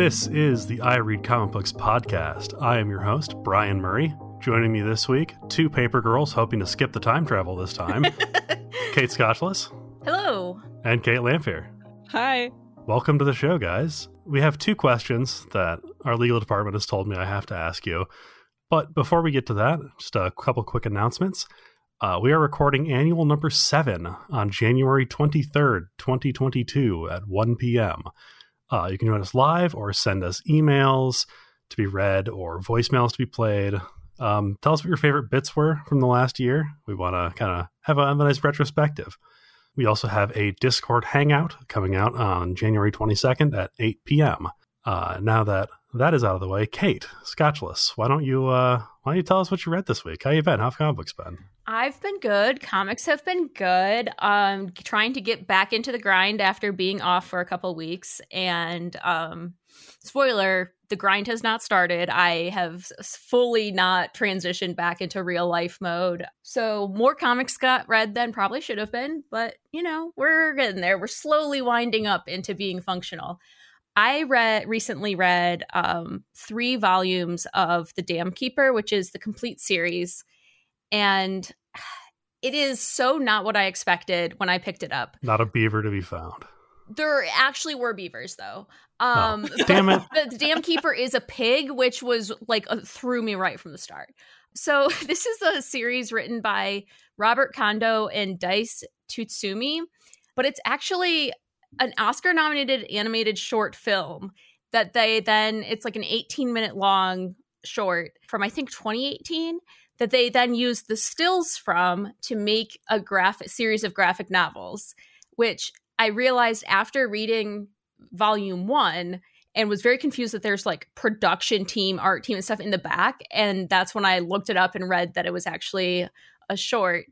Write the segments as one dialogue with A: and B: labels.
A: This is the I Read Comic Books podcast. I am your host, Brian Murray. Joining me this week, two paper girls hoping to skip the time travel this time Kate Scotchless.
B: Hello.
A: And Kate Lamphere.
C: Hi.
A: Welcome to the show, guys. We have two questions that our legal department has told me I have to ask you. But before we get to that, just a couple quick announcements. Uh, we are recording annual number seven on January 23rd, 2022 at 1 p.m. Uh, you can join us live or send us emails to be read or voicemails to be played. Um, tell us what your favorite bits were from the last year. We want to kind of have a, a nice retrospective. We also have a Discord hangout coming out on January 22nd at 8 p.m. Uh, now that that is out of the way, Kate Scotchless, why don't you uh, why don't you tell us what you read this week? How you been? How've comic books been?
B: I've been good. Comics have been good. Um, trying to get back into the grind after being off for a couple weeks. And um, spoiler, the grind has not started. I have fully not transitioned back into real life mode. So more comics got read than probably should have been, but you know, we're getting there. We're slowly winding up into being functional. I read recently read um, three volumes of The Dam Keeper, which is the complete series, and it is so not what I expected when I picked it up.
A: Not a beaver to be found.
B: There actually were beavers though. Um,
A: oh, damn it!
B: The, Dam Keeper is a pig, which was like uh, threw me right from the start. So this is a series written by Robert Kondo and Dice Tsutsumi, but it's actually an Oscar nominated animated short film that they then it's like an 18 minute long short from I think 2018 that they then used the stills from to make a graphic series of graphic novels, which I realized after reading volume one and was very confused that there's like production team, art team, and stuff in the back. And that's when I looked it up and read that it was actually a short,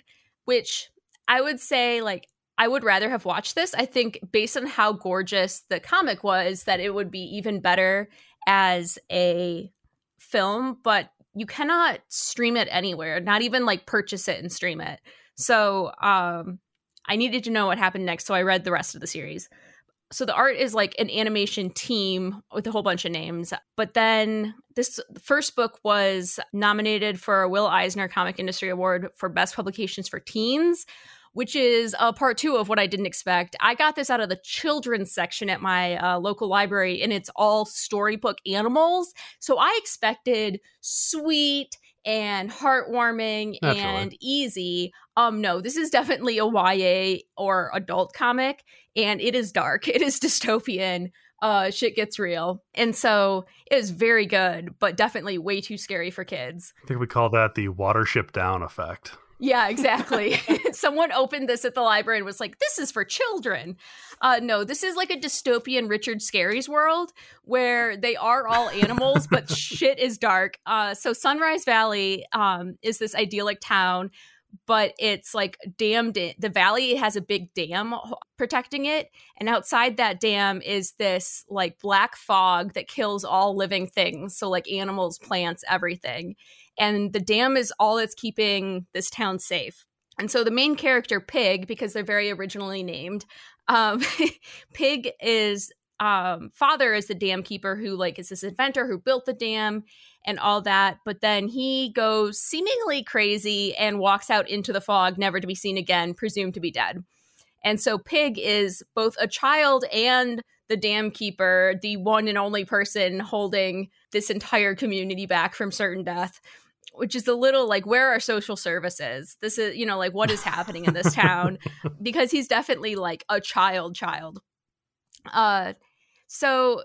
B: which I would say like I would rather have watched this. I think based on how gorgeous the comic was, that it would be even better as a film, but you cannot stream it anywhere, not even like purchase it and stream it. So um I needed to know what happened next, so I read the rest of the series. So the art is like an animation team with a whole bunch of names. But then this first book was nominated for a Will Eisner Comic Industry Award for Best Publications for Teens which is a part two of what I didn't expect. I got this out of the children's section at my uh, local library, and it's all storybook animals. So I expected sweet and heartwarming Naturally. and easy. Um, no, this is definitely a YA or adult comic, and it is dark. It is dystopian. Uh, shit gets real, and so it is very good, but definitely way too scary for kids.
A: I think we call that the Watership Down effect.
B: Yeah, exactly. Someone opened this at the library and was like, "This is for children." Uh, no, this is like a dystopian Richard Scarry's world where they are all animals, but shit is dark. Uh, so Sunrise Valley um, is this idyllic town, but it's like dammed. The valley has a big dam protecting it, and outside that dam is this like black fog that kills all living things. So like animals, plants, everything and the dam is all that's keeping this town safe. And so the main character, Pig, because they're very originally named, um, Pig is um, father is the dam keeper who like is this inventor who built the dam and all that. But then he goes seemingly crazy and walks out into the fog, never to be seen again, presumed to be dead. And so Pig is both a child and the dam keeper, the one and only person holding this entire community back from certain death which is a little like where are social services this is you know like what is happening in this town because he's definitely like a child child uh so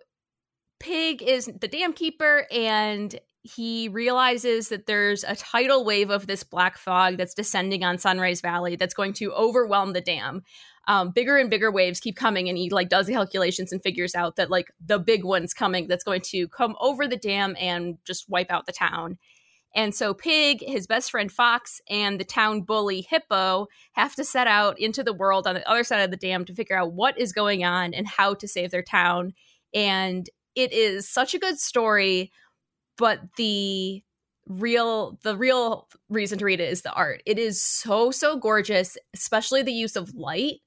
B: pig is the dam keeper and he realizes that there's a tidal wave of this black fog that's descending on sunrise valley that's going to overwhelm the dam. Um, bigger and bigger waves keep coming and he like does the calculations and figures out that like the big one's coming that's going to come over the dam and just wipe out the town. And so Pig, his best friend Fox, and the town bully Hippo have to set out into the world on the other side of the dam to figure out what is going on and how to save their town. And it is such a good story, but the real the real reason to read it is the art. It is so so gorgeous, especially the use of light.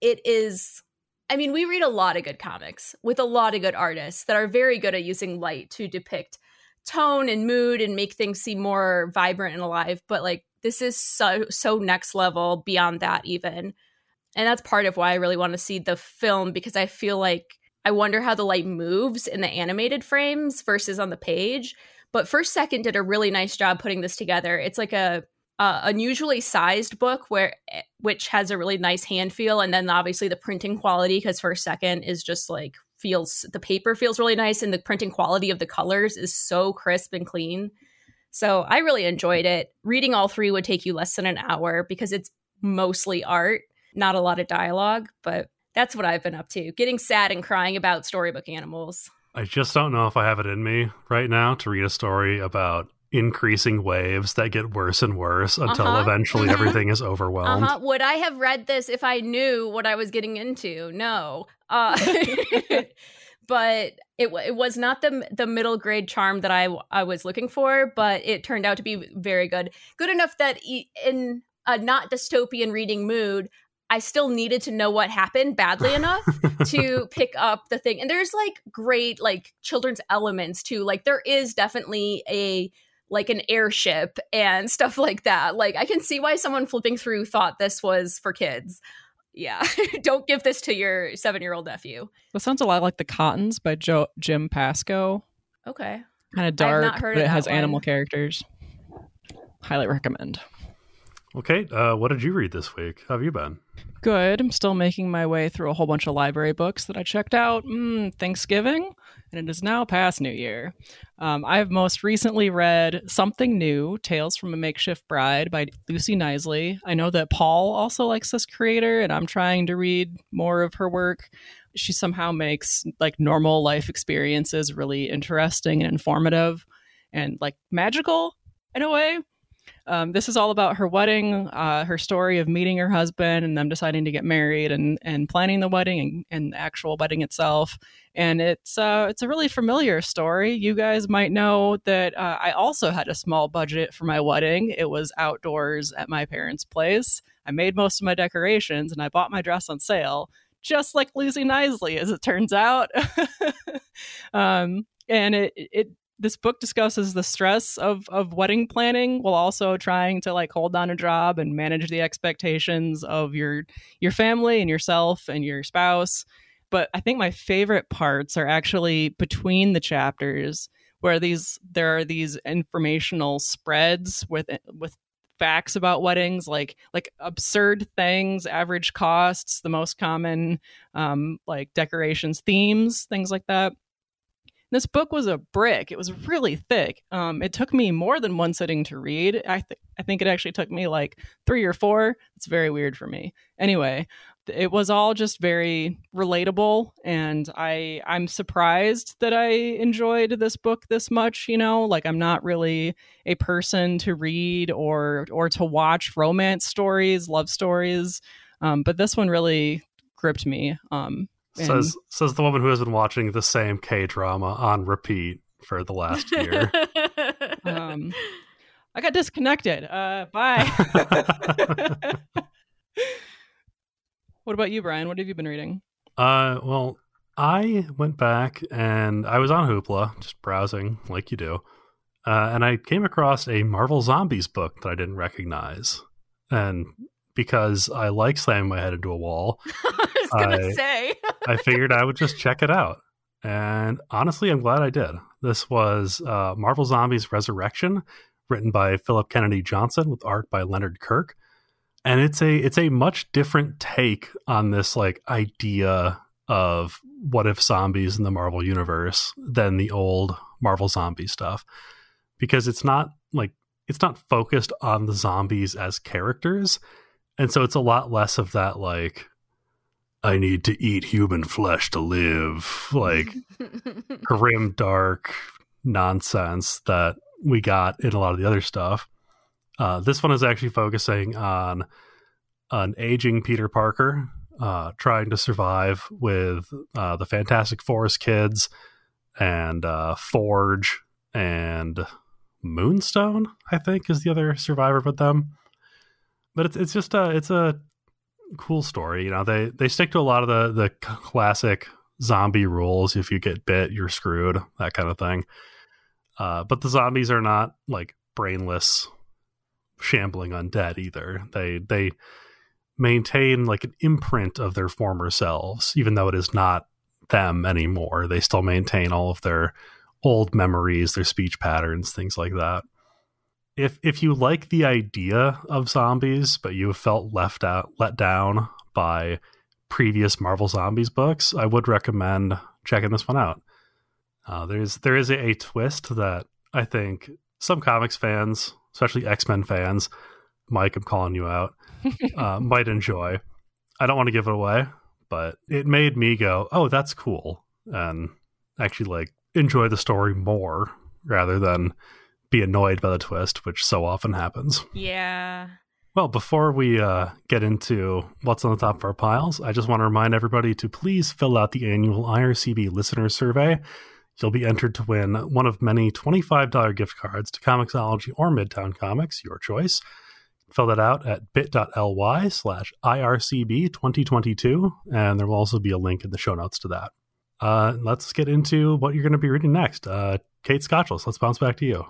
B: It is I mean, we read a lot of good comics with a lot of good artists that are very good at using light to depict tone and mood and make things seem more vibrant and alive. But like this is so so next level beyond that even. And that's part of why I really want to see the film because I feel like I wonder how the light moves in the animated frames versus on the page. But First Second did a really nice job putting this together. It's like a uh, unusually sized book where eh, which has a really nice hand feel and then obviously the printing quality because First Second is just like feels the paper feels really nice and the printing quality of the colors is so crisp and clean so i really enjoyed it reading all three would take you less than an hour because it's mostly art not a lot of dialogue but that's what i've been up to getting sad and crying about storybook animals
A: i just don't know if i have it in me right now to read a story about increasing waves that get worse and worse until uh-huh. eventually uh-huh. everything is overwhelmed. Uh-huh.
B: Would I have read this if I knew what I was getting into? No. Uh, but it it was not the the middle grade charm that I I was looking for, but it turned out to be very good. Good enough that in a not dystopian reading mood, I still needed to know what happened badly enough to pick up the thing. And there's like great like children's elements too. Like there is definitely a like an airship and stuff like that. Like I can see why someone flipping through thought this was for kids. Yeah, don't give this to your seven-year-old nephew.
C: That sounds a lot like The Cottons by Joe Jim Pasco.
B: Okay.
C: Kind of dark, but it has one. animal characters. Highly recommend.
A: Okay, uh, what did you read this week? How have you been?
C: Good. I'm still making my way through a whole bunch of library books that I checked out mm, Thanksgiving, and it is now past New Year. Um, I have most recently read Something New Tales from a Makeshift Bride by Lucy Knisley. I know that Paul also likes this creator, and I'm trying to read more of her work. She somehow makes like normal life experiences really interesting and informative and like magical in a way. Um, this is all about her wedding, uh, her story of meeting her husband and them deciding to get married and, and planning the wedding and, and the actual wedding itself. And it's uh, it's a really familiar story. You guys might know that uh, I also had a small budget for my wedding. It was outdoors at my parents' place. I made most of my decorations and I bought my dress on sale, just like Lucy Knisley, as it turns out. um, and it, it this book discusses the stress of of wedding planning while also trying to like hold down a job and manage the expectations of your your family and yourself and your spouse. But i think my favorite parts are actually between the chapters where these there are these informational spreads with with facts about weddings like like absurd things average costs the most common um like decorations themes things like that this book was a brick. It was really thick. Um, it took me more than one sitting to read. I, th- I think it actually took me like three or four. It's very weird for me. Anyway, it was all just very relatable, and I I'm surprised that I enjoyed this book this much. You know, like I'm not really a person to read or or to watch romance stories, love stories, um, but this one really gripped me. Um,
A: says says the woman who has been watching the same K drama on repeat for the last year.
C: um, I got disconnected. Uh, bye. what about you, Brian? What have you been reading?
A: Uh, well, I went back and I was on Hoopla, just browsing like you do, uh, and I came across a Marvel Zombies book that I didn't recognize, and because I like slamming my head into a wall.
B: I was gonna I, say.
A: I figured I would just check it out. And honestly, I'm glad I did. This was uh, Marvel Zombies Resurrection, written by Philip Kennedy Johnson with art by Leonard Kirk. And it's a it's a much different take on this like idea of what if zombies in the Marvel universe than the old Marvel zombie stuff. Because it's not like it's not focused on the zombies as characters and so it's a lot less of that like I need to eat human flesh to live, like grim dark nonsense that we got in a lot of the other stuff. Uh, this one is actually focusing on an aging Peter Parker uh, trying to survive with uh, the Fantastic Four's kids and uh, Forge and Moonstone, I think, is the other survivor with them but it's it's just a it's a cool story. You know, they they stick to a lot of the the classic zombie rules. If you get bit, you're screwed. That kind of thing. Uh, but the zombies are not like brainless, shambling undead either. They they maintain like an imprint of their former selves, even though it is not them anymore. They still maintain all of their old memories, their speech patterns, things like that. If if you like the idea of zombies, but you felt left out let down by previous Marvel Zombies books, I would recommend checking this one out. Uh, there's there is a, a twist that I think some comics fans, especially X Men fans, Mike, I'm calling you out, uh, might enjoy. I don't want to give it away, but it made me go, "Oh, that's cool," and actually like enjoy the story more rather than be annoyed by the twist, which so often happens.
B: Yeah.
A: Well, before we uh, get into what's on the top of our piles, I just want to remind everybody to please fill out the annual IRCB listener survey. You'll be entered to win one of many $25 gift cards to Comixology or Midtown Comics, your choice. Fill that out at bit.ly slash IRCB 2022, and there will also be a link in the show notes to that. Uh, let's get into what you're going to be reading next. Uh, Kate Scotchless, let's bounce back to you.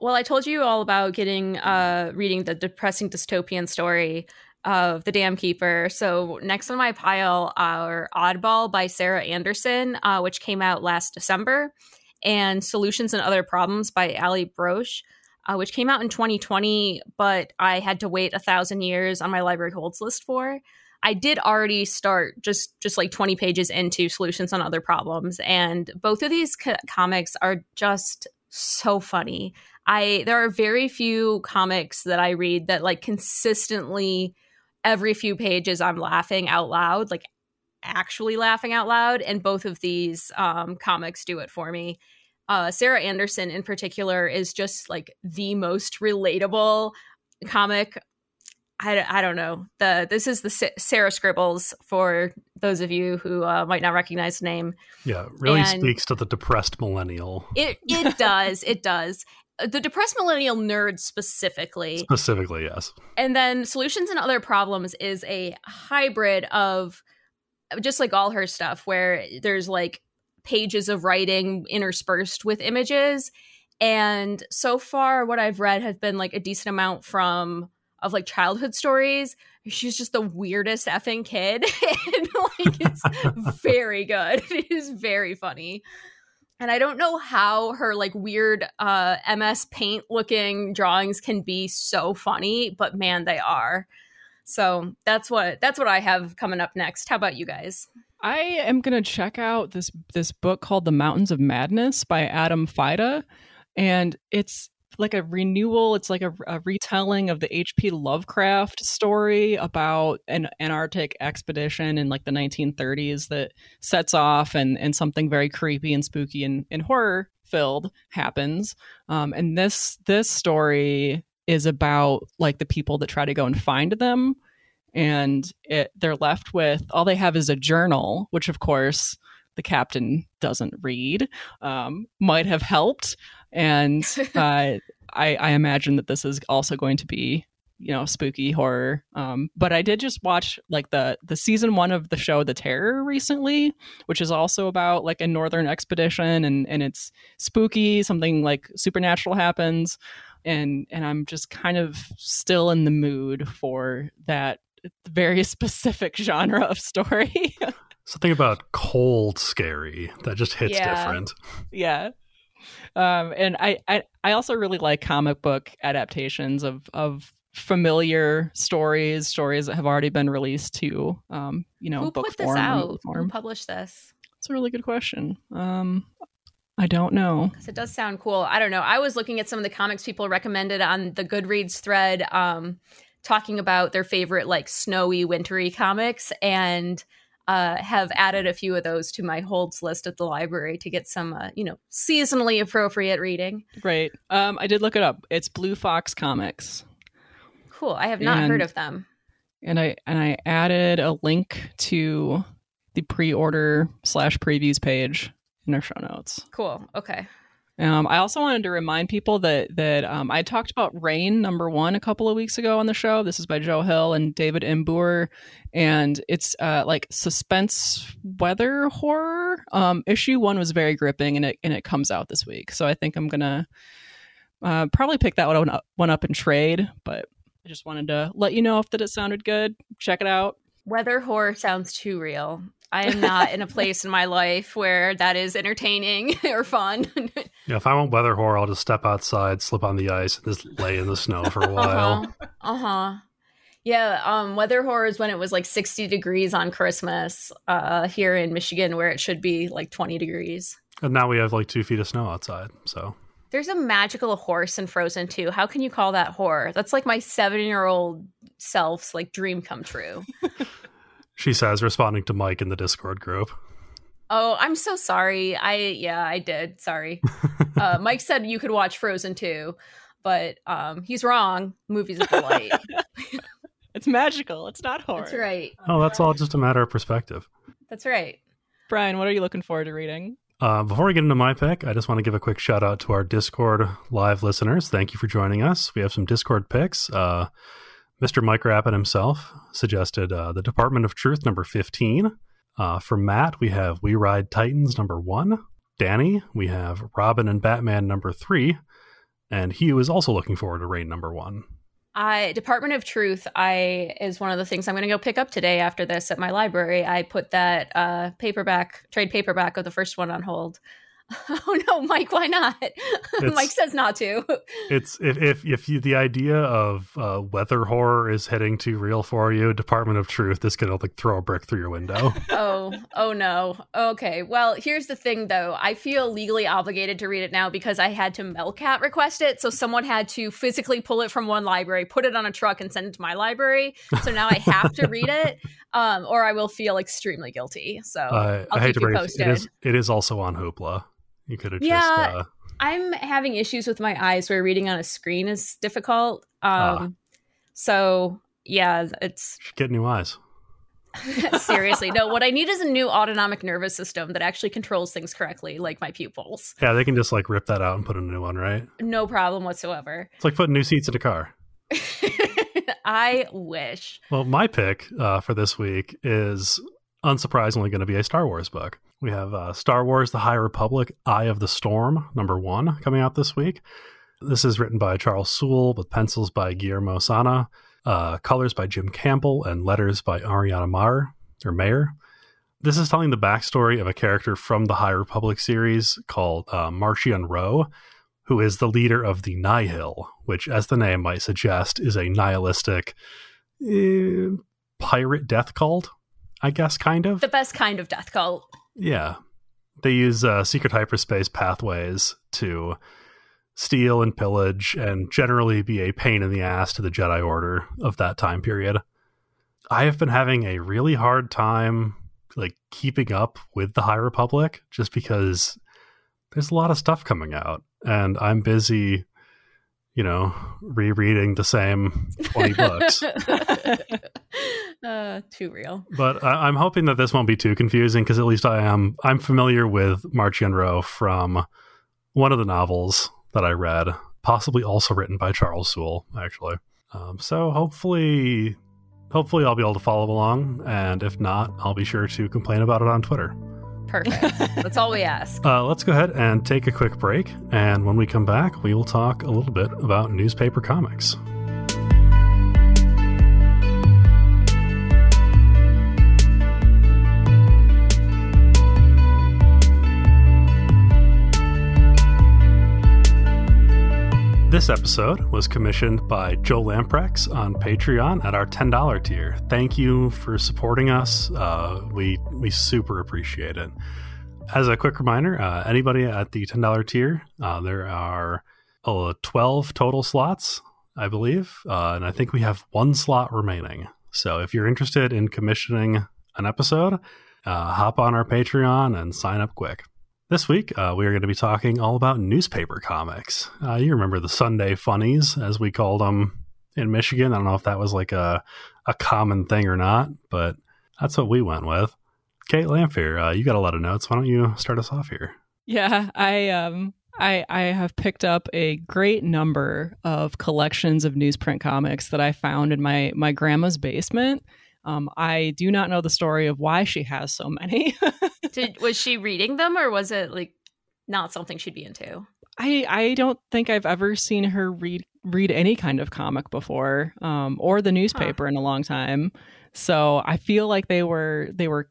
B: Well, I told you all about getting uh, reading the depressing dystopian story of the Dam Keeper. So next on my pile are Oddball by Sarah Anderson, uh, which came out last December, and Solutions and Other Problems by Allie Brosh, uh, which came out in 2020, but I had to wait a thousand years on my library holds list for. I did already start just just like 20 pages into Solutions on Other Problems, and both of these co- comics are just so funny. I there are very few comics that I read that like consistently every few pages I'm laughing out loud, like actually laughing out loud. And both of these um, comics do it for me. Uh, Sarah Anderson, in particular, is just like the most relatable comic. I, I don't know. The this is the Sarah Scribbles for those of you who uh, might not recognize the name.
A: Yeah, really and speaks to the depressed millennial.
B: It it does. it does Uh, the depressed millennial nerd specifically.
A: Specifically, yes.
B: And then solutions and other problems is a hybrid of uh, just like all her stuff where there's like pages of writing interspersed with images. And so far what i've read has been like a decent amount from of like childhood stories. She's just the weirdest effing kid. And like it's very good. It is very funny and I don't know how her like weird uh, MS Paint looking drawings can be so funny, but man, they are. So that's what that's what I have coming up next. How about you guys?
C: I am gonna check out this this book called The Mountains of Madness by Adam Fida, and it's like a renewal. It's like a, a, retelling of the H.P. Lovecraft story about an Antarctic expedition in like the 1930s that sets off and, and something very creepy and spooky and, and horror filled happens. Um, and this this story is about like the people that try to go and find them. And it, they're left with all they have is a journal, which of course the captain doesn't read, um, might have helped and uh, I, I imagine that this is also going to be you know spooky horror. Um, but i did just watch like the the season one of the show the terror recently which is also about like a northern expedition and and it's spooky something like supernatural happens. And and i'm just kind of still in the mood for that very specific genre of story.
A: Something about cold scary that just hits
C: yeah.
A: different.
C: Yeah um, and I, I I also really like comic book adaptations of of familiar stories, stories that have already been released to um, you know
B: Who
C: book
B: put
C: form.
B: This out? Who published this?
C: It's a really good question. Um, I don't know.
B: Because it does sound cool. I don't know. I was looking at some of the comics people recommended on the Goodreads thread, um, talking about their favorite like snowy, wintry comics, and uh, have added a few of those to my holds list at the library to get some, uh, you know, seasonally appropriate reading.
C: Great. Um, I did look it up. It's Blue Fox Comics.
B: Cool. I have not and, heard of them.
C: And I and I added a link to the pre-order slash previews page in our show notes.
B: Cool. Okay.
C: Um, I also wanted to remind people that that um, I talked about Rain number one a couple of weeks ago on the show. This is by Joe Hill and David M. Booher, and it's uh, like suspense weather horror. Um, issue one was very gripping, and it and it comes out this week. So I think I'm gonna uh, probably pick that one up, one up in trade. But I just wanted to let you know if that it sounded good. Check it out.
B: Weather horror sounds too real. I am not in a place in my life where that is entertaining or fun.
A: yeah, if I want weather horror, I'll just step outside, slip on the ice, and just lay in the snow for a while.
B: Uh huh. Yeah, um, weather horror is when it was like 60 degrees on Christmas uh, here in Michigan, where it should be like 20 degrees.
A: And now we have like two feet of snow outside. So
B: there's a magical horse in Frozen 2. How can you call that horror? That's like my seven year old self's like dream come true.
A: she says, responding to Mike in the Discord group.
B: Oh, I'm so sorry. I yeah, I did. Sorry. uh, Mike said you could watch Frozen 2, but um, he's wrong. Movie's a delight.
C: it's magical. It's not horror.
B: That's right.
A: Oh, that's all just a matter of perspective.
B: That's right.
C: Brian, what are you looking forward to reading?
A: Uh, before we get into my pick, I just want to give a quick shout out to our Discord live listeners. Thank you for joining us. We have some Discord picks. Uh, Mr. Mike Rappin himself suggested uh, the Department of Truth number 15. Uh, for Matt, we have We Ride Titans number one. Danny, we have Robin and Batman number three. And Hugh is also looking forward to Rain number one.
B: I Department of Truth I is one of the things I'm going to go pick up today after this at my library. I put that uh, paperback trade paperback of the first one on hold oh no, Mike, why not? Mike says not to.
A: it's if if if you, the idea of uh, weather horror is heading too real for you, Department of Truth is gonna like throw a brick through your window.
B: oh, oh no. Okay. Well, here's the thing though. I feel legally obligated to read it now because I had to Melcat request it. So someone had to physically pull it from one library, put it on a truck, and send it to my library. So now I have to read it, um, or I will feel extremely guilty. So uh, I'll I hate to bring it,
A: it is it is also on Hoopla. You could have
B: yeah,
A: just. Uh...
B: I'm having issues with my eyes where reading on a screen is difficult. Um, ah. So yeah, it's
A: get new eyes.
B: Seriously, no. What I need is a new autonomic nervous system that actually controls things correctly, like my pupils.
A: Yeah, they can just like rip that out and put a new one, right?
B: No problem whatsoever.
A: It's like putting new seats in a car.
B: I wish.
A: Well, my pick uh, for this week is unsurprisingly going to be a Star Wars book. We have uh, Star Wars The High Republic Eye of the Storm, number one, coming out this week. This is written by Charles Soule with pencils by Guillermo Sanna, uh, colors by Jim Campbell, and letters by Ariana Maher, or Mayer. This is telling the backstory of a character from the High Republic series called uh, Marchion Ro, who is the leader of the Nihil, which, as the name might suggest, is a nihilistic uh, pirate death cult, I guess, kind of.
B: The best kind of death cult.
A: Yeah. They use uh, secret hyperspace pathways to steal and pillage and generally be a pain in the ass to the Jedi Order of that time period. I have been having a really hard time like keeping up with the High Republic just because there's a lot of stuff coming out and I'm busy you know, rereading the same 20 books.
B: uh, too real.
A: But I, am hoping that this won't be too confusing because at least I am I'm familiar with Marchion Ro from one of the novels that I read, possibly also written by Charles Soule, actually. Um, so hopefully, hopefully I'll be able to follow along, and if not, I'll be sure to complain about it on Twitter.
B: Perfect. That's all we ask.
A: Uh, let's go ahead and take a quick break. And when we come back, we will talk a little bit about newspaper comics. This episode was commissioned by Joe Lamprex on Patreon at our $10 tier. Thank you for supporting us. Uh, we, we super appreciate it. As a quick reminder, uh, anybody at the $10 tier, uh, there are uh, 12 total slots, I believe. Uh, and I think we have one slot remaining. So if you're interested in commissioning an episode, uh, hop on our Patreon and sign up quick. This week, uh, we are going to be talking all about newspaper comics. Uh, you remember the Sunday funnies, as we called them in Michigan. I don't know if that was like a, a common thing or not, but that's what we went with. Kate Lamphere, uh, you got a lot of notes. Why don't you start us off here?
C: Yeah, I um I, I have picked up a great number of collections of newsprint comics that I found in my my grandma's basement. Um, I do not know the story of why she has so many.
B: Did, was she reading them, or was it like not something she'd be into?
C: I I don't think I've ever seen her read read any kind of comic before, um, or the newspaper huh. in a long time. So I feel like they were they were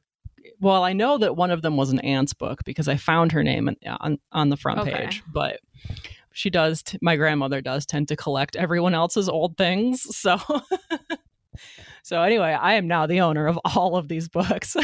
C: well, I know that one of them was an aunt's book because I found her name on on the front okay. page, but she does t- my grandmother does tend to collect everyone else's old things. So So anyway, I am now the owner of all of these books.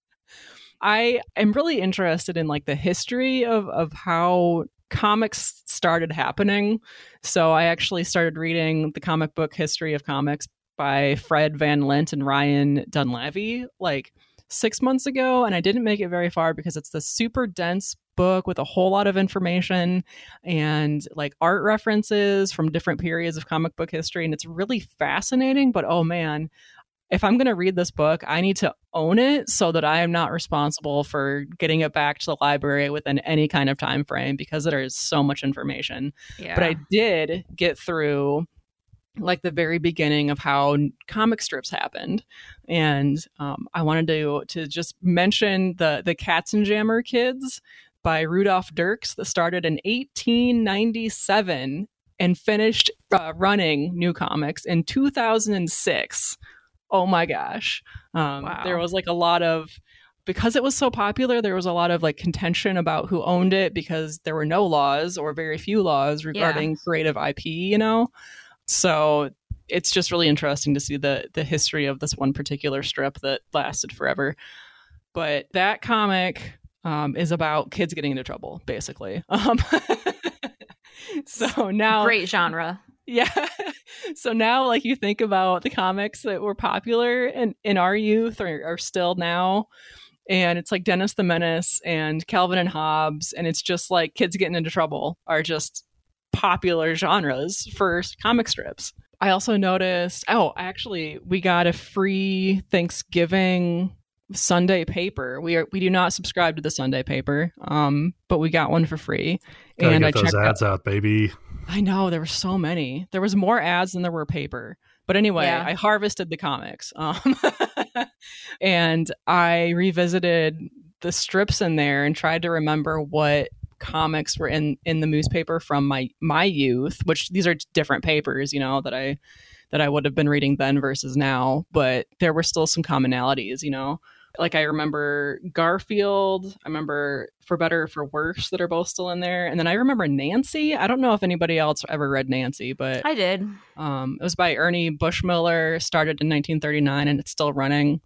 C: I am really interested in like the history of of how comics started happening. So I actually started reading the comic book history of comics by Fred Van Lente and Ryan Dunlavey like six months ago, and I didn't make it very far because it's the super dense book with a whole lot of information and like art references from different periods of comic book history. And it's really fascinating, but oh man, if I'm going to read this book, I need to own it so that I am not responsible for getting it back to the library within any kind of time frame because there is so much information. Yeah. But I did get through like the very beginning of how comic strips happened, and um, I wanted to to just mention the the Katzenjammer Kids by Rudolph Dirks that started in 1897 and finished uh, running new comics in 2006. Oh my gosh. Um, wow. There was like a lot of, because it was so popular, there was a lot of like contention about who owned it because there were no laws or very few laws regarding yeah. creative IP, you know? So it's just really interesting to see the the history of this one particular strip that lasted forever. But that comic um, is about kids getting into trouble, basically. Um, so now,
B: great genre.
C: Yeah. so now, like, you think about the comics that were popular in, in our youth or are still now. And it's like Dennis the Menace and Calvin and Hobbes. And it's just like kids getting into trouble are just popular genres for comic strips. I also noticed, oh, actually, we got a free Thanksgiving Sunday paper. We are we do not subscribe to the Sunday paper, um, but we got one for free.
A: Gotta and I those checked ads out, out, baby.
C: I know there were so many. There was more ads than there were paper. But anyway, yeah. I harvested the comics, um, and I revisited the strips in there and tried to remember what comics were in in the newspaper from my my youth. Which these are different papers, you know, that I that I would have been reading then versus now. But there were still some commonalities, you know like I remember Garfield, I remember For Better or for Worse that are both still in there, and then I remember Nancy. I don't know if anybody else ever read Nancy, but
B: I did.
C: Um, it was by Ernie Bushmiller, started in 1939, and it's still running.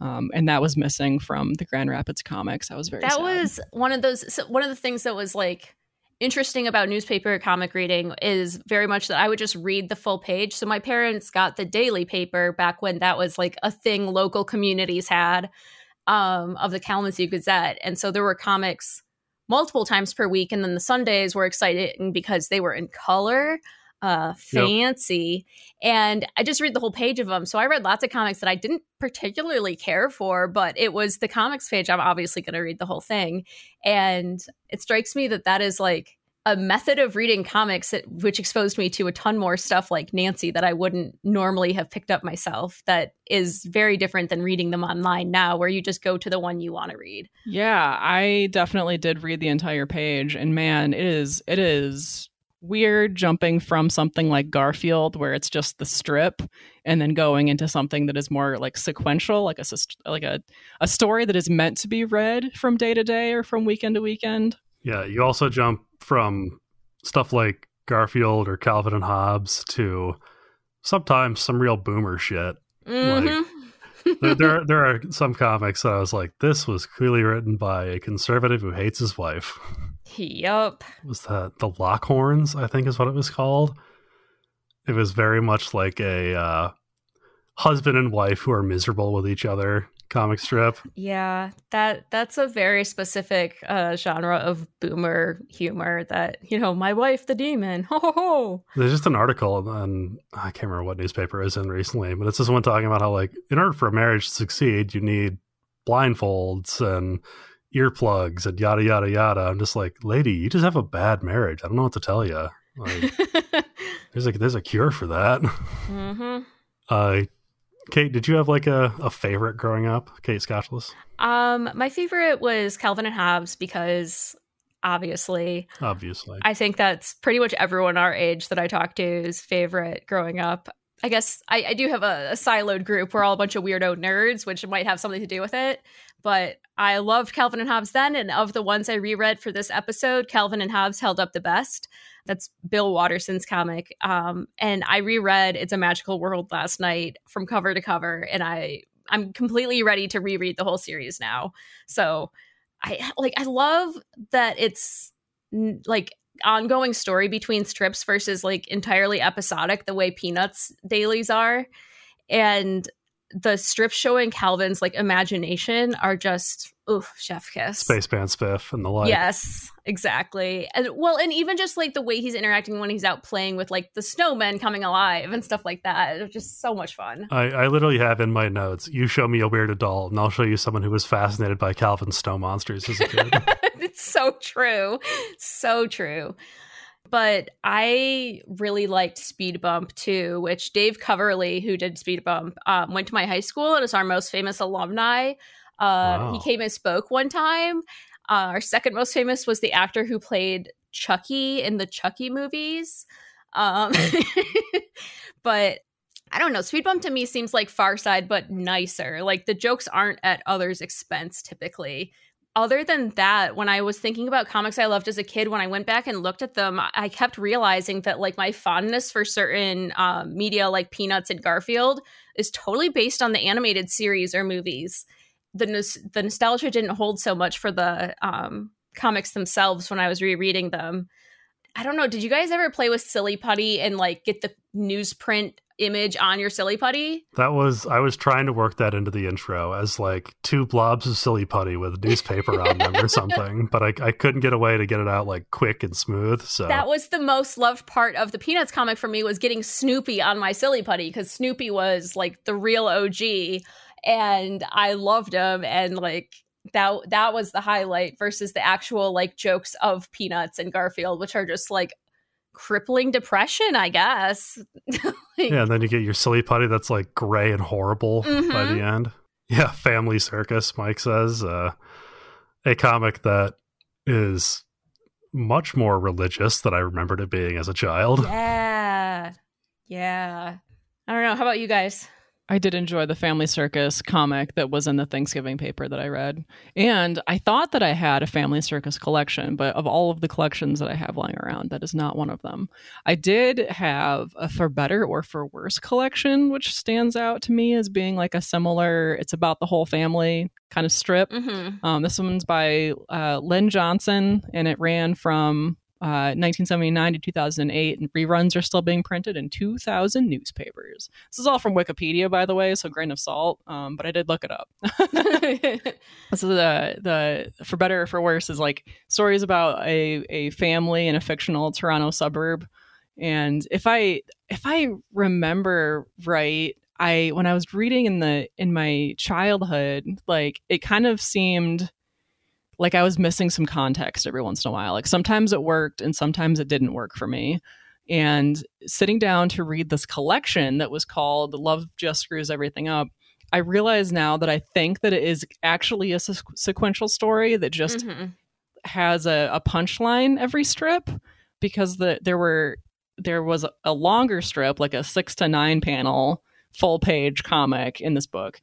C: Um, and that was missing from the Grand Rapids comics. I was very.
B: That
C: sad.
B: was one of those. So one of the things that was like interesting about newspaper comic reading is very much that I would just read the full page. So my parents got the daily paper back when that was like a thing local communities had um, of the Kalamazoo Gazette. And so there were comics multiple times per week. And then the Sundays were exciting because they were in color, uh, fancy. Yep. And I just read the whole page of them. So I read lots of comics that I didn't particularly care for, but it was the comics page. I'm obviously going to read the whole thing. And it strikes me that that is like a method of reading comics that, which exposed me to a ton more stuff like Nancy that I wouldn't normally have picked up myself. That is very different than reading them online now, where you just go to the one you want to read.
C: Yeah, I definitely did read the entire page, and man, it is it is weird jumping from something like Garfield where it's just the strip and then going into something that is more like sequential like a like a a story that is meant to be read from day to day or from weekend to weekend.
A: Yeah, you also jump from stuff like Garfield or Calvin and Hobbes to sometimes some real boomer shit. Mm-hmm. Like there, there, there are some comics that I was like, this was clearly written by a conservative who hates his wife.
B: Yup.
A: Was that the Lockhorns? I think is what it was called. It was very much like a uh, husband and wife who are miserable with each other comic strip.
B: Yeah, that that's a very specific uh, genre of boomer humor. That you know, my wife, the demon. Ho ho ho.
A: There's just an article, and I can't remember what newspaper is in recently, but it's this one talking about how like in order for a marriage to succeed, you need blindfolds and earplugs and yada yada yada. I'm just like, lady, you just have a bad marriage. I don't know what to tell you. Like, there's like there's a cure for that.
B: hmm
A: Uh, Kate, did you have like a, a favorite growing up? Kate Scotchless,
B: Um, my favorite was Calvin and Hobbes because obviously
A: obviously.
B: I think that's pretty much everyone our age that I talk to's favorite growing up. I guess I, I do have a, a siloed group. We're all a bunch of weirdo nerds, which might have something to do with it. But I loved Calvin and Hobbes then, and of the ones I reread for this episode, Calvin and Hobbes held up the best. That's Bill Watterson's comic, um, and I reread "It's a Magical World" last night from cover to cover, and I I'm completely ready to reread the whole series now. So I like I love that it's like ongoing story between strips versus like entirely episodic the way Peanuts dailies are. And the strips showing Calvin's like imagination are just oof, chef kiss.
A: Spaceman Spiff and the like.
B: Yes, exactly. And well, and even just like the way he's interacting when he's out playing with like the snowmen coming alive and stuff like that. It's just so much fun.
A: I, I literally have in my notes, you show me a weird adult, and I'll show you someone who was fascinated by Calvin's snow monsters as a kid.
B: it's so true. So true. But I really liked Speed Bump too, which Dave Coverly, who did Speed Bump, um, went to my high school and is our most famous alumni. Uh,
A: Wow.
B: He came and spoke one time. Uh, our second most famous was the actor who played Chucky in the Chucky movies. Um, but I don't know. Speed Bump to me seems like Far Side, but nicer. Like the jokes aren't at others' expense typically other than that, when I was thinking about comics I loved as a kid, when I went back and looked at them, I kept realizing that like my fondness for certain um, media like Peanuts and Garfield is totally based on the animated series or movies. The nos- the nostalgia didn't hold so much for the um, comics themselves when I was rereading them. I don't know. Did you guys ever play with Silly Putty and like get the newsprint image on your Silly Putty?
A: that was, I was trying to work that into the intro as like two blobs of silly putty with newspaper on them or something, but I, I couldn't get away to get it out like quick and smooth. So
B: That was the most loved part of the Peanuts comic for me was getting Snoopy on my silly putty because Snoopy was like the real OG and I loved him and like that that was the highlight versus the actual like jokes of Peanuts and Garfield which are just like crippling depression, I guess. Like,
A: Yeah, and then you get your silly putty that's like gray and horrible by
B: Mhm.
A: the end. Yeah, Family Circus, Mike says. Uh, a comic that is much more religious than I remembered it being as a child.
B: Yeah. Yeah. I don't know. How about you guys?
C: I did enjoy the Family Circus comic that was in the Thanksgiving paper that I read. And I thought that I had a Family Circus collection, but of all of the collections that I have lying around, that is not one of them. I did have a For Better or For Worse collection, which stands out to me as being like a similar, it's about the whole family kind of strip.
B: Mm-hmm.
C: Um, this one's by uh, Lynn Johnston, and it ran from uh, 1979 to 2008, and reruns are still being printed in 2,000 newspapers. This is all from Wikipedia, by the way, so grain of salt, um, but I did look it up. so the the for better or for worse is like stories about a a family in a fictional Toronto suburb, and if I if I remember right, I when I was reading in the in my childhood, like it kind of seemed like I was missing some context every once in a while. Like sometimes it worked and sometimes it didn't work for me. And sitting down to read this collection that was called Love Just Screws Everything Up, I realize now that I think that it is actually a se- sequential story that just
B: Mhm.
C: has a, a punchline every strip because the there were there was a longer strip like a six to nine panel full page comic in this book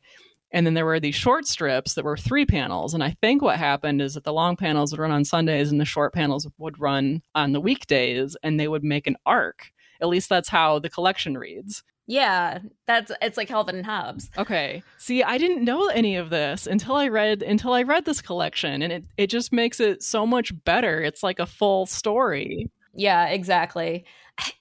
C: and then there were these short strips that were three panels and i think what happened is that the long panels would run on sundays and the short panels would run on the weekdays and they would make an arc at least that's how the collection reads
B: Yeah, that's it's like Calvin and Hobbes.
C: Okay. See, I didn't know any of this until I read until I read this collection and it it just makes it so much better. It's like a full story.
B: Yeah, exactly.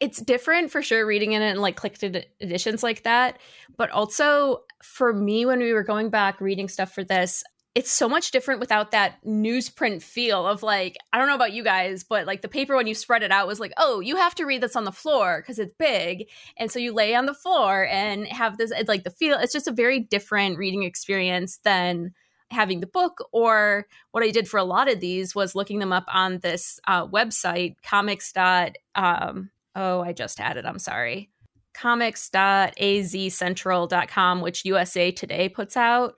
B: It's different for sure reading it in like clicked editions like that. But also for me, when we were going back reading stuff for this, it's so much different without that newsprint feel of like, I don't know about you guys, but like the paper when you spread it out was like, oh, you have to read this on the floor because it's big. And so you lay on the floor and have this, it's like the feel, it's just a very different reading experience than having the book, or what I did for a lot of these was looking them up on this uh, website, comics. Um, oh, I just had it. I'm sorry. Comics.azcentral.com, which USA Today puts out,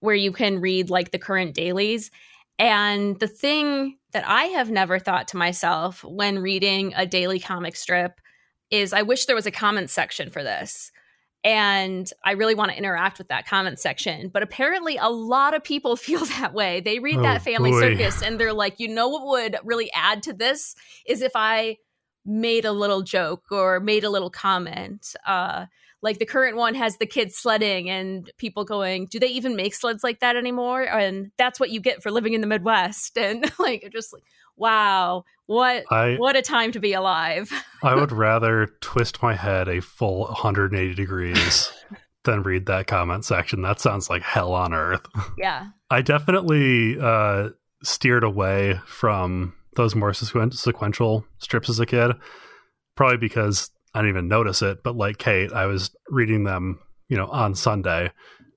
B: where you can read like the current dailies. And the thing that I have never thought to myself when reading a daily comic strip is I wish there was a comment section for this. And I really want to interact with that comment section. But apparently, a lot of people feel that way. They read
A: Oh,
B: that family
A: boy.
B: circus and they're like, you know what would really add to this is if I made a little joke or made a little comment. Uh, like the current one has the kids sledding and people going, do they even make sleds like that anymore? And that's what you get for living in the Midwest. And like, just like, wow, what
A: I
B: what a time to be alive.
A: I would rather twist my head a full 180 degrees than read that comment section. That sounds like hell on earth.
B: yeah.
A: I definitely uh, steered away from those more sequential strips as a kid, probably because I didn't even notice it. But like Kate, I was reading them, you know, on Sunday,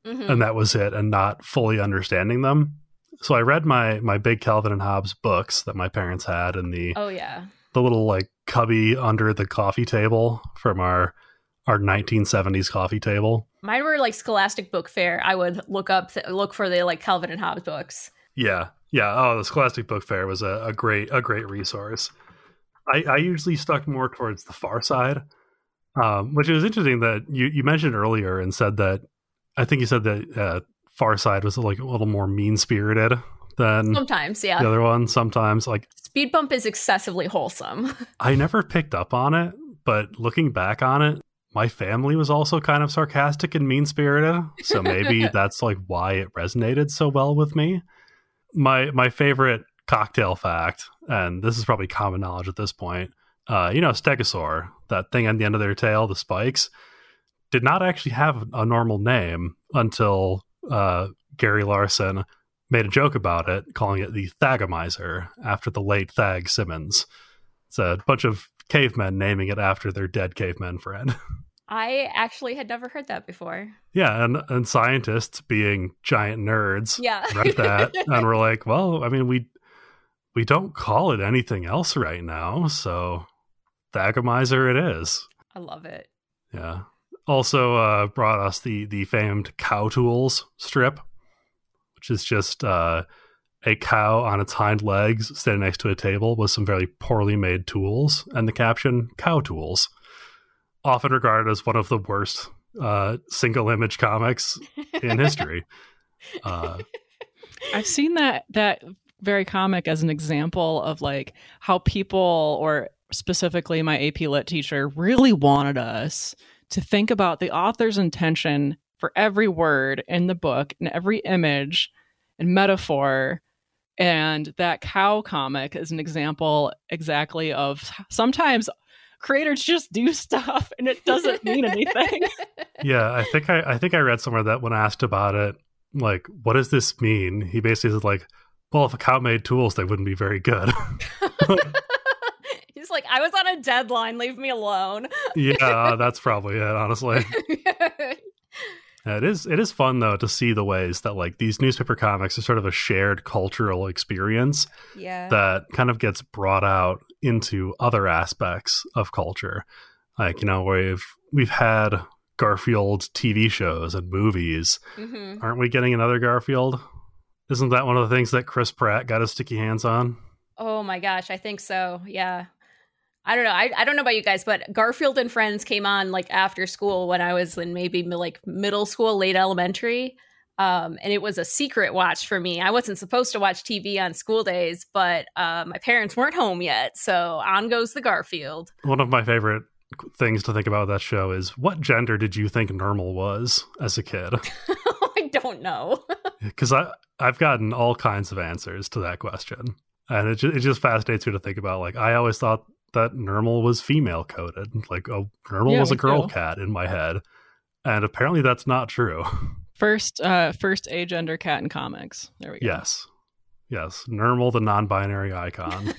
B: Mhm.
A: and that was it, and not fully understanding them. So I read my my big Calvin and Hobbes books that my parents had in the
B: Oh yeah.
A: the little like cubby under the coffee table from our our 1970s coffee table.
B: Mine were like Scholastic Book Fair. I would look up look for the like Calvin and Hobbes books.
A: Yeah, yeah. Oh, the Scholastic Book Fair was a, a great a great resource. I, I usually stuck more towards the far side, um, which is interesting that you you mentioned earlier and said that I think you said that uh, far side was like a little more mean spirited than
B: Sometimes, yeah.
A: the other one. Sometimes, like
B: Speed Bump is excessively wholesome.
A: I never picked up on it, but looking back on it, my family was also kind of sarcastic and mean spirited. So maybe that's like why it resonated so well with me. My my favorite cocktail fact, and this is probably common knowledge at this point, uh, you know, stegosaur, that thing on the end of their tail, the spikes, did not actually have a normal name until uh, Gary Larson made a joke about it, calling it the Thagomizer after the late Thag Simmons. It's a bunch of cavemen naming it after their dead caveman friend.
B: I actually had never heard that before.
A: yeah, and and scientists being giant nerds
B: Yeah.
A: read that and we're like, well, I mean, we we don't call it anything else right now, so Thagomizer it is.
B: I love it.
A: Yeah. Also uh, brought us the the famed cow tools strip, which is just uh, a cow on its hind legs standing next to a table with some very poorly made tools, and the caption "cow tools," often regarded as one of the worst uh, single image comics in history. Uh,
C: I've seen that that very comic as an example of like how people or specifically my AP lit teacher really wanted us to think about the author's intention for every word in the book and every image and metaphor and that cow comic is an example exactly of sometimes creators just do stuff and it doesn't mean anything
A: yeah, I think I, I think I read somewhere that when I asked about it, like, what does this mean? He basically said like, well, if a cow made tools, they wouldn't be very good.
B: He's like, I was on a deadline. Leave me alone.
A: yeah, that's probably it. Honestly, Yeah, it is. It is fun though to see the ways that like these newspaper comics are sort of a shared cultural experience
B: yeah.
A: that kind of gets brought out into other aspects of culture. Like you know, we've we've had Garfield TV shows and movies.
B: hmm
A: Aren't we getting another Garfield? Isn't that one of the things that Chris Pratt got his sticky hands on?
B: Oh my gosh, I think so. Yeah. I don't know. I, I don't know about you guys, but Garfield and Friends came on like after school when I was in maybe like middle school, late elementary. Um, and it was a secret watch for me. I wasn't supposed to watch TV on school days, but uh, my parents weren't home yet. So on goes the Garfield.
A: One of my favorite things to think about with that show is what gender did you think Nermal was as a kid?
B: I don't know.
A: because I I've gotten all kinds of answers to that question, and it just, it just fascinates me to think about. Like I always thought that Nermal was female coded, like oh Nermal
C: Yeah,
A: was a girl cat in my head, and apparently that's not true.
C: first uh first agender cat in comics there we go
A: yes, yes, Nermal the non-binary icon.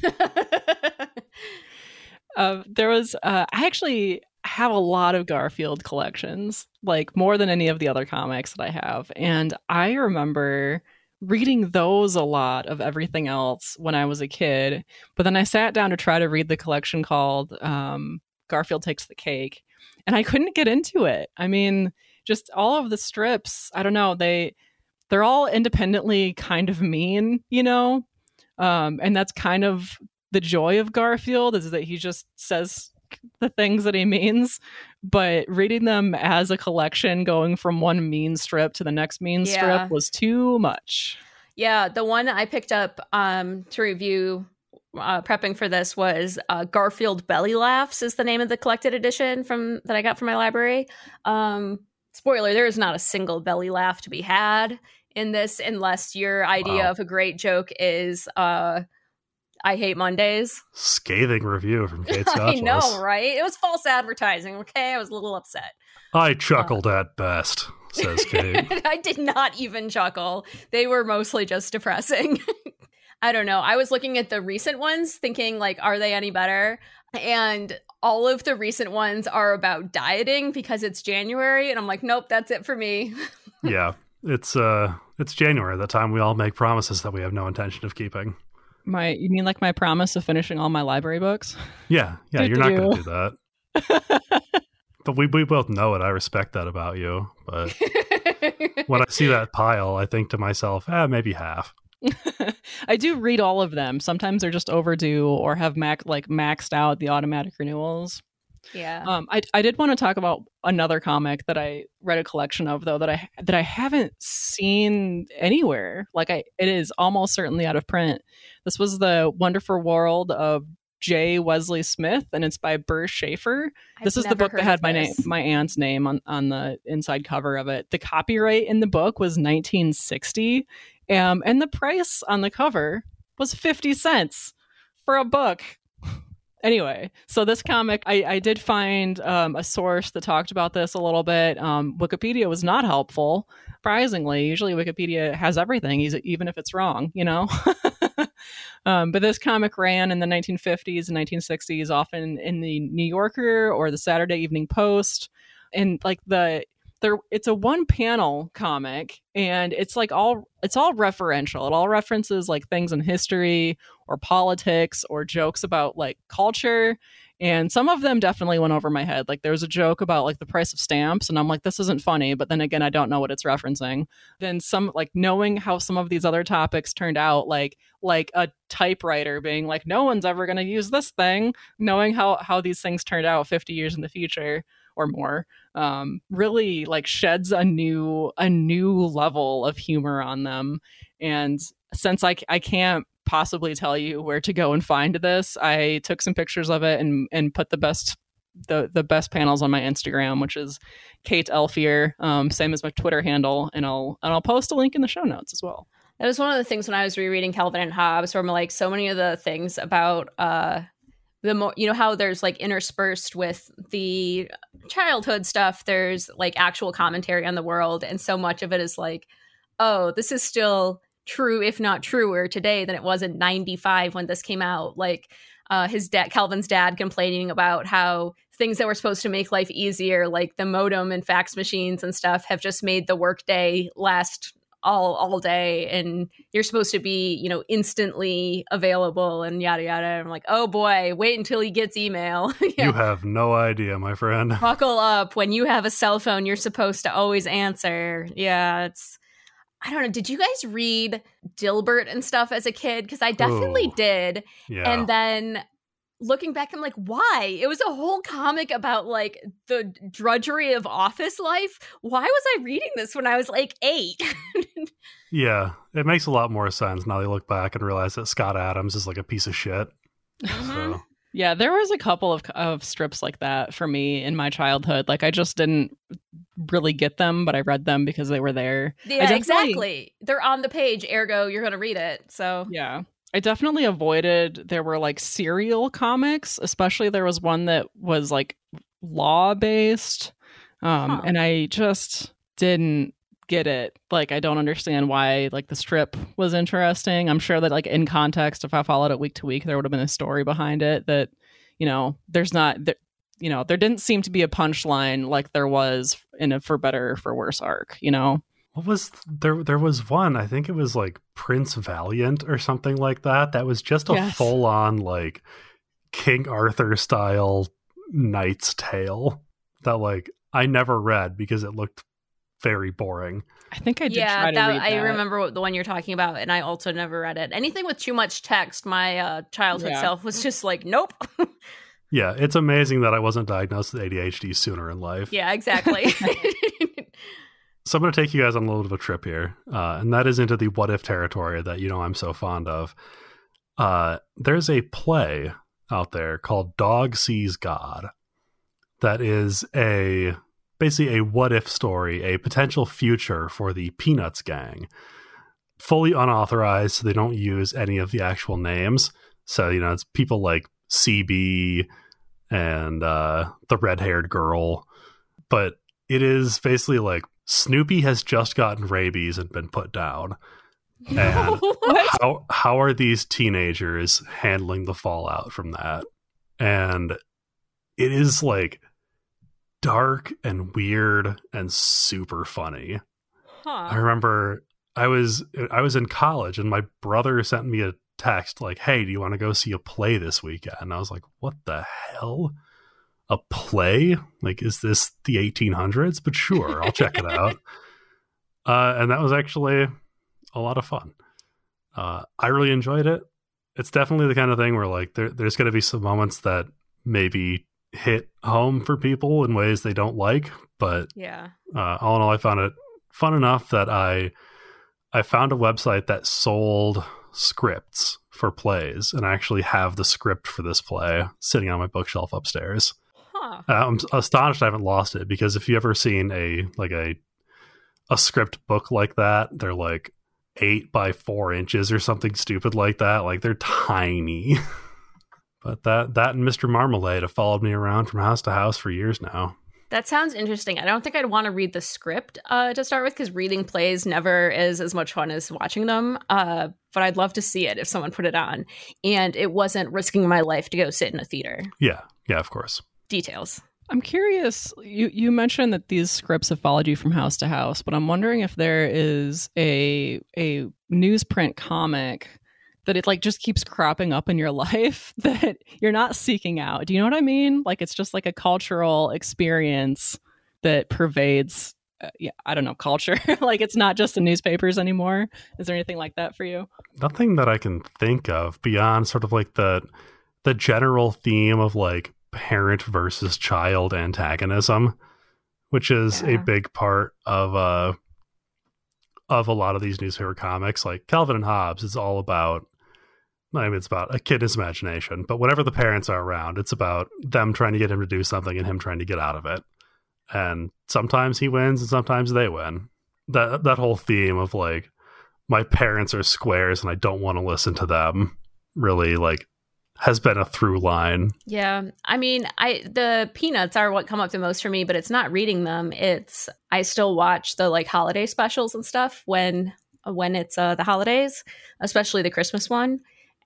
C: Uh, there was uh, I actually have a lot of Garfield collections, like more than any of the other comics that I have. And I remember reading those a lot of everything else when I was a kid. But then I sat down to try to read the collection called um, Garfield Takes the Cake, and I couldn't get into it. I mean, just all of the strips, I don't know, they they're all independently kind of mean, you know? Um, and that's kind of the joy of Garfield is that he just says the things that he means, but reading them as a collection, going from one mean strip to the next mean
B: Yeah.
C: strip, was too much.
B: Yeah, the one I picked up um, to review uh, prepping for this was uh, Garfield Belly Laughs is the name of the collected edition from that I got from my library. Um, spoiler: there is not a single belly laugh to be had in this, unless your idea
A: Wow.
B: of a great joke is uh, "I hate Mondays."
A: Scathing review from Kate
B: I know, right? It was false advertising. Okay, I was a little upset.
A: I chuckled at best, says Kate.
B: I did not even chuckle. They were mostly just depressing. I don't know. I was looking at the recent ones thinking like are they any better? And all of the recent ones are about dieting because it's January and I'm like nope, that's it for me.
A: yeah, it's uh, it's January, the time we all make promises that we have no intention of keeping.
C: My, you mean like my promise of finishing all my library books?
A: Yeah, yeah, you're not going to
C: Do-do.
A: that. But we we both know it. I respect that about you. But when I see that pile, I think to myself, eh, maybe half.
C: I do read all of them. Sometimes they're just overdue or have mac- like maxed out the automatic renewals.
B: Yeah.
C: Um, I I did want to talk about another comic that I read a collection of though that I that I haven't seen anywhere. Like I, it is almost certainly out of print. This was the Wonderful World of J. Wesley Smith, and it's by Burr Shafer. This
B: I've
C: is the book that had my name, my aunt's name on on the inside cover of it. The copyright in the book was 1960, um, and the price on the cover was 50 cents for a book. Anyway, so this comic, I, I did find um, a source that talked about this a little bit. Um, Wikipedia was not helpful, surprisingly. Usually, Wikipedia has everything, even if it's wrong, you know? um, but this comic ran in the 1950s and 1960s, often in the New Yorker or the Saturday Evening Post. And like the there it's a one panel comic and it's like all it's all referential it all references like things in history or politics or jokes about like culture. And some of them definitely went over my head. Like there was a joke about like the price of stamps and i'm like this isn't funny. But then again i don't know what it's referencing. Then some like knowing how some of these other topics turned out like like a typewriter being like no one's ever going to use this thing. Knowing how how these things turned out 50 years in the future or more um, really like sheds a new a new level of humor on them. And since I, I can't possibly tell you where to go and find this i took some pictures of it and and put the best the the best panels on my instagram which is kate elfier um, same as my twitter handle and i'll and i'll post a link in the show notes as well
B: That was one of the things when I was rereading Calvin and Hobbes, where I'm like, so many of the things about uh, the more, you know, how there's like interspersed with the childhood stuff, there's like actual commentary on the world. And so much of it is like, oh, this is still true, if not truer today than it was in 95 when this came out. Like, uh, his dad, Calvin's dad, complaining about how things that were supposed to make life easier, like the modem and fax machines and stuff, have just made the workday last all all day. And you're supposed to be you know instantly available and yada yada. I'm like oh boy wait until he gets email.
A: You have no idea, my friend.
B: buckle up. When you have a cell phone you're supposed to always answer. Yeah it's i don't know did you guys read dilbert and stuff as a kid because i definitely
A: Ooh.
B: did
A: Yeah.
B: and then looking back i'm like why it was a whole comic about like the drudgery of office life why was i reading this when i was like eight
A: yeah. It makes a lot more sense now they look back and realize that Scott Adams is like a piece of shit.
B: Mhm.
A: So,
C: yeah there was a couple of, of strips like that for me in my childhood like i just didn't really get them but i read them because they were there
B: Yeah, exactly. They're on the page, ergo you're going to read it. So,
C: Yeah. I definitely avoided there were like serial comics, especially there was one that was like law based. Um
B: Huh.
C: and I just didn't get it. Like I don't understand why like the strip was interesting. I'm sure that like in context if I followed it week to week there would have been a story behind it that you know, there's not there, you know, there didn't seem to be a punchline like there was in a for better or for worse arc, you know.
A: what was there there was one i think it was like prince valiant or something like that that was just a
C: Yes.
A: full on like king arthur style knight's tale that like i never read because it looked very boring
C: I think I did
B: yeah,
C: try to
B: that,
C: read
B: I
C: that.
B: remember what, the one you're talking about, and I also never read it. Anything with too much text, my uh, childhood
C: Yeah.
B: self was just like, nope.
A: yeah it's amazing that i wasn't diagnosed with adhd sooner in life
B: yeah, exactly.
A: so i'm going to take you guys on a little bit of a trip here uh, and that is into the what if territory that you know i'm so fond of uh, there's a play out there called dog sees god that is a basically a what if story a potential future for the peanuts gang fully unauthorized so they don't use any of the actual names so you know it's people like cb and uh, the red-haired girl but it is basically like Snoopy has just gotten rabies and been put down. And how how are these teenagers handling the fallout from that? And it is like dark and weird and super funny. I remember I was I was in college and my brother sent me a text like, "Hey, do you want to go see a play this weekend?" And I was like, "What the hell? A play? Like is this the 1800s?" But sure, I'll check it out. Uh, and that was actually a lot of fun. Uh, I really enjoyed it. It's definitely the kind of thing where like there, there's going to be some moments that maybe hit home for people in ways they don't like, but
B: Yeah.
A: uh, all in all, I found it fun enough that I I found a website that sold scripts for plays, and I actually have the script for this play sitting on my bookshelf upstairs.
B: Huh.
A: Uh, I'm astonished I haven't lost it because if you ever seen a like a a script book like that, they're like eight by four inches or something stupid like that. Like they're tiny. but that that and Mr. Marmalade have followed me around from house to house for years now.
B: That sounds interesting. I don't think I'd want to read the script uh, to start with because reading plays never is as much fun as watching them. Uh, but I'd love to see it if someone put it on and it wasn't risking my life to go sit in a theater.
A: Yeah, yeah, of course.
B: Details.
C: I'm curious. You you mentioned that these scripts have followed you from house to house, but I'm wondering if there is a a newsprint comic that it like just keeps cropping up in your life that you're not seeking out. Do you know what I mean? Like it's just like a cultural experience that pervades. Uh, yeah, I don't know culture. like it's not just in newspapers anymore. Is there anything like that for you?
A: nothing that I can think of beyond sort of like the the general theme of like parent versus child antagonism, which is a big part of uh of a lot of these newspaper comics. Like Calvin and Hobbes is all about I mean it's about a kid's imagination, but whenever the parents are around, it's about them trying to get him to do something and him trying to get out of it. And sometimes he wins and sometimes they win. That that whole theme of like my parents are squares and I don't want to listen to them really like has been a through line.
B: Yeah. I mean, I the peanuts are what come up the most for me, but it's not reading them. It's I still watch the like holiday specials and stuff when when it's uh the holidays, especially the Christmas one.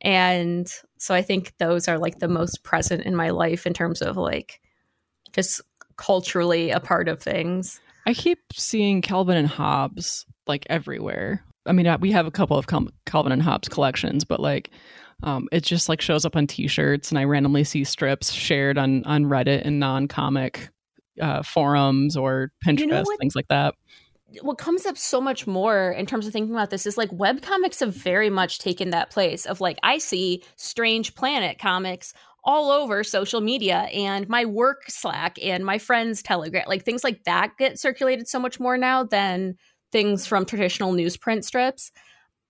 B: And so I think those are like the most present in my life in terms of like just culturally a part of things.
C: I keep seeing Calvin and Hobbes like everywhere. I mean, uh, we have a couple of Cal- Calvin and Hobbes collections, but like, um, it just like shows up on T-shirts, and I randomly see strips shared on on Reddit and non-comic uh, forums or Pinterest,
B: You know
C: things like that.
B: What comes up so much more in terms of thinking about this is like web comics have very much taken that place of like I see Strange Planet comics all over social media and my work Slack and my friends Telegram, like things like that get circulated so much more now than things from traditional newsprint strips.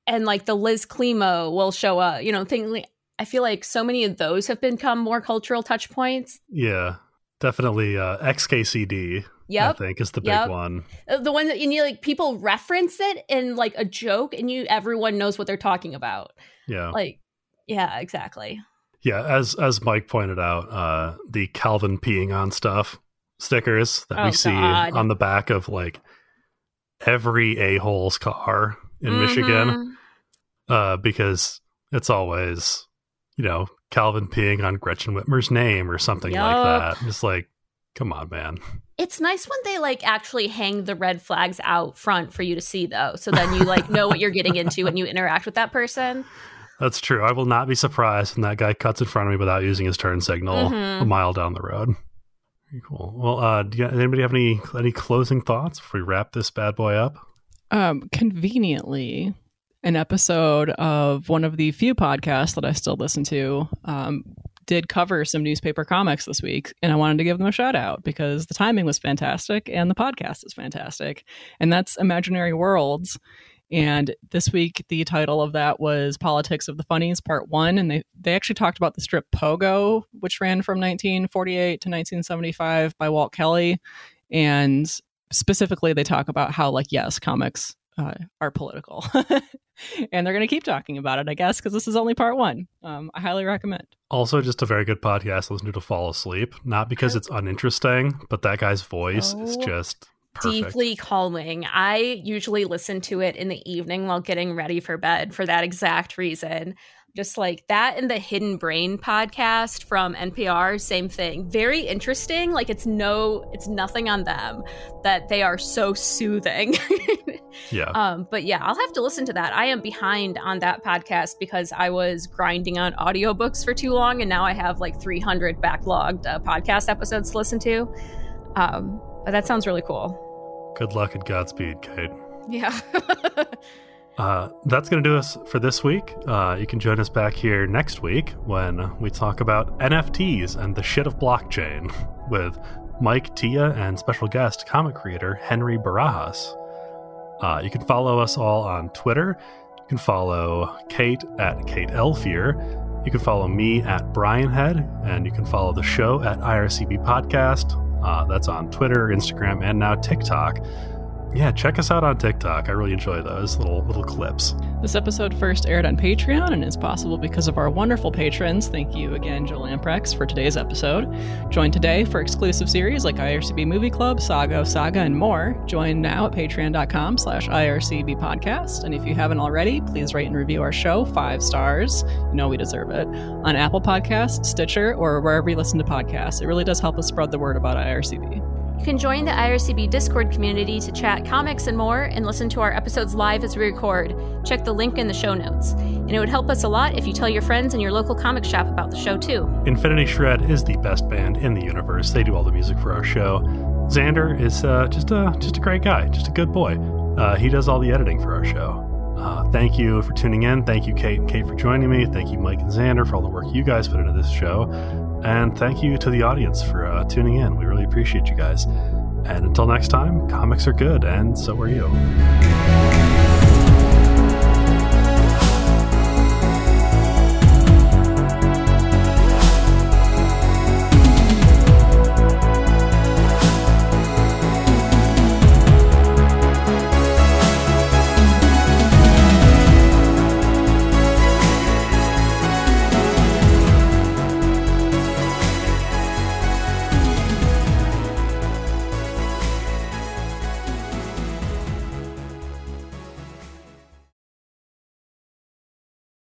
B: And like the Liz Climo will show up, you know, thing like I feel like so many of those have become more cultural touch points.
A: Yeah. Definitely uh XKCD, I think, is the big
B: Yep.
A: one.
B: Uh, the one that and you like people reference it in like a joke and you everyone knows what they're talking about
A: Yeah.
B: like yeah exactly
A: yeah, as as Mike pointed out, uh the Calvin peeing on stuff stickers that
B: Oh,
A: we see
B: God.
A: on the back of like every a-hole's car in Michigan.
B: Mhm.
A: uh, because it's always, you know, Calvin peeing on Gretchen Whitmer's name or something like that. It's like, come on, man.
B: It's nice when they like actually hang the red flags out front for you to see though. So then you like know what you're getting into when you interact with that person.
A: That's true. I will not be surprised when that guy cuts in front of me without using his turn signal
B: Mhm.
A: a mile down the road. Very cool. Well, uh, do you, anybody have any any closing thoughts before we wrap this bad boy up?
C: Um, conveniently, an episode of one of the few podcasts that I still listen to um, did cover some newspaper comics this week, and I wanted to give them a shout out because the timing was fantastic and the podcast is fantastic. And that's Imaginary Worlds. And this week, the title of that was Politics of the Funnies, Part One. And they, they actually talked about the strip Pogo, which ran from 1948 to 1975 by Walt Kelly. And specifically, they talk about how, like, yes, comics uh, are political. and they're going to keep talking about it, I guess, because this is only part one. Um, I highly recommend.
A: Also, just a very good podcast to listen to to fall asleep. Not because it's uninteresting, but that guy's voice is
B: Oh,
A: just perfect.
B: Deeply calming. I usually listen to it in the evening while getting ready for bed for that exact reason. Just like that and the Hidden Brain podcast from NPR, same thing. Very interesting. Like it's no, it's nothing on them that they are so soothing.
A: Yeah.
B: Um, but yeah, I'll have to listen to that. I am behind on that podcast because I was grinding on audiobooks for too long, and now I have like 300 backlogged uh, podcast episodes to listen to. Um, but that sounds really cool.
A: Good luck and Godspeed, Kate.
B: Yeah.
A: Uh, that's going to do us for this week. Uh, you can join us back here next week when we talk about NFTs and the shit of blockchain with Mike Tia and special guest comic creator Henry Barajas. Uh, you can follow us all on Twitter. You can follow Kate at Kate Elfier. You can follow me at Brian Head, and you can follow the show at IRCB Podcast. Uh, that's on Twitter, Instagram, and now TikTok. Yeah, check us out on TikTok. I really enjoy those little little clips.
C: This episode first aired on Patreon and is possible because of our wonderful patrons. Thank you again, Joel Amprex, for today's episode. Join today for exclusive series like IRCB Movie Club, Saga, Saga, and more. Join now at patreon.com slash IRCB podcast. And if you haven't already, please rate and review our show five stars. You know we deserve it. On Apple Podcasts, Stitcher, or wherever you listen to podcasts. It really does help us spread the word about IRCB.
B: You can join the IRCB Discord community to chat comics and more and listen to our episodes live as we record. Check the link in the show notes. And it would help us a lot if you tell your friends in your local comic shop about the show too.
A: Infinity Shred is the best band in the universe. They do all the music for our show. Xander is uh, just a just a great guy, just a good boy. Uh, he does all the editing for our show. Uh, thank you for tuning in. Thank you, Kate and Kate, for joining me. Thank you, Mike and Xander, for all the work you guys put into this show. And thank you to the audience for uh, tuning in. We really appreciate you guys. And until next time, comics are good, and so are you.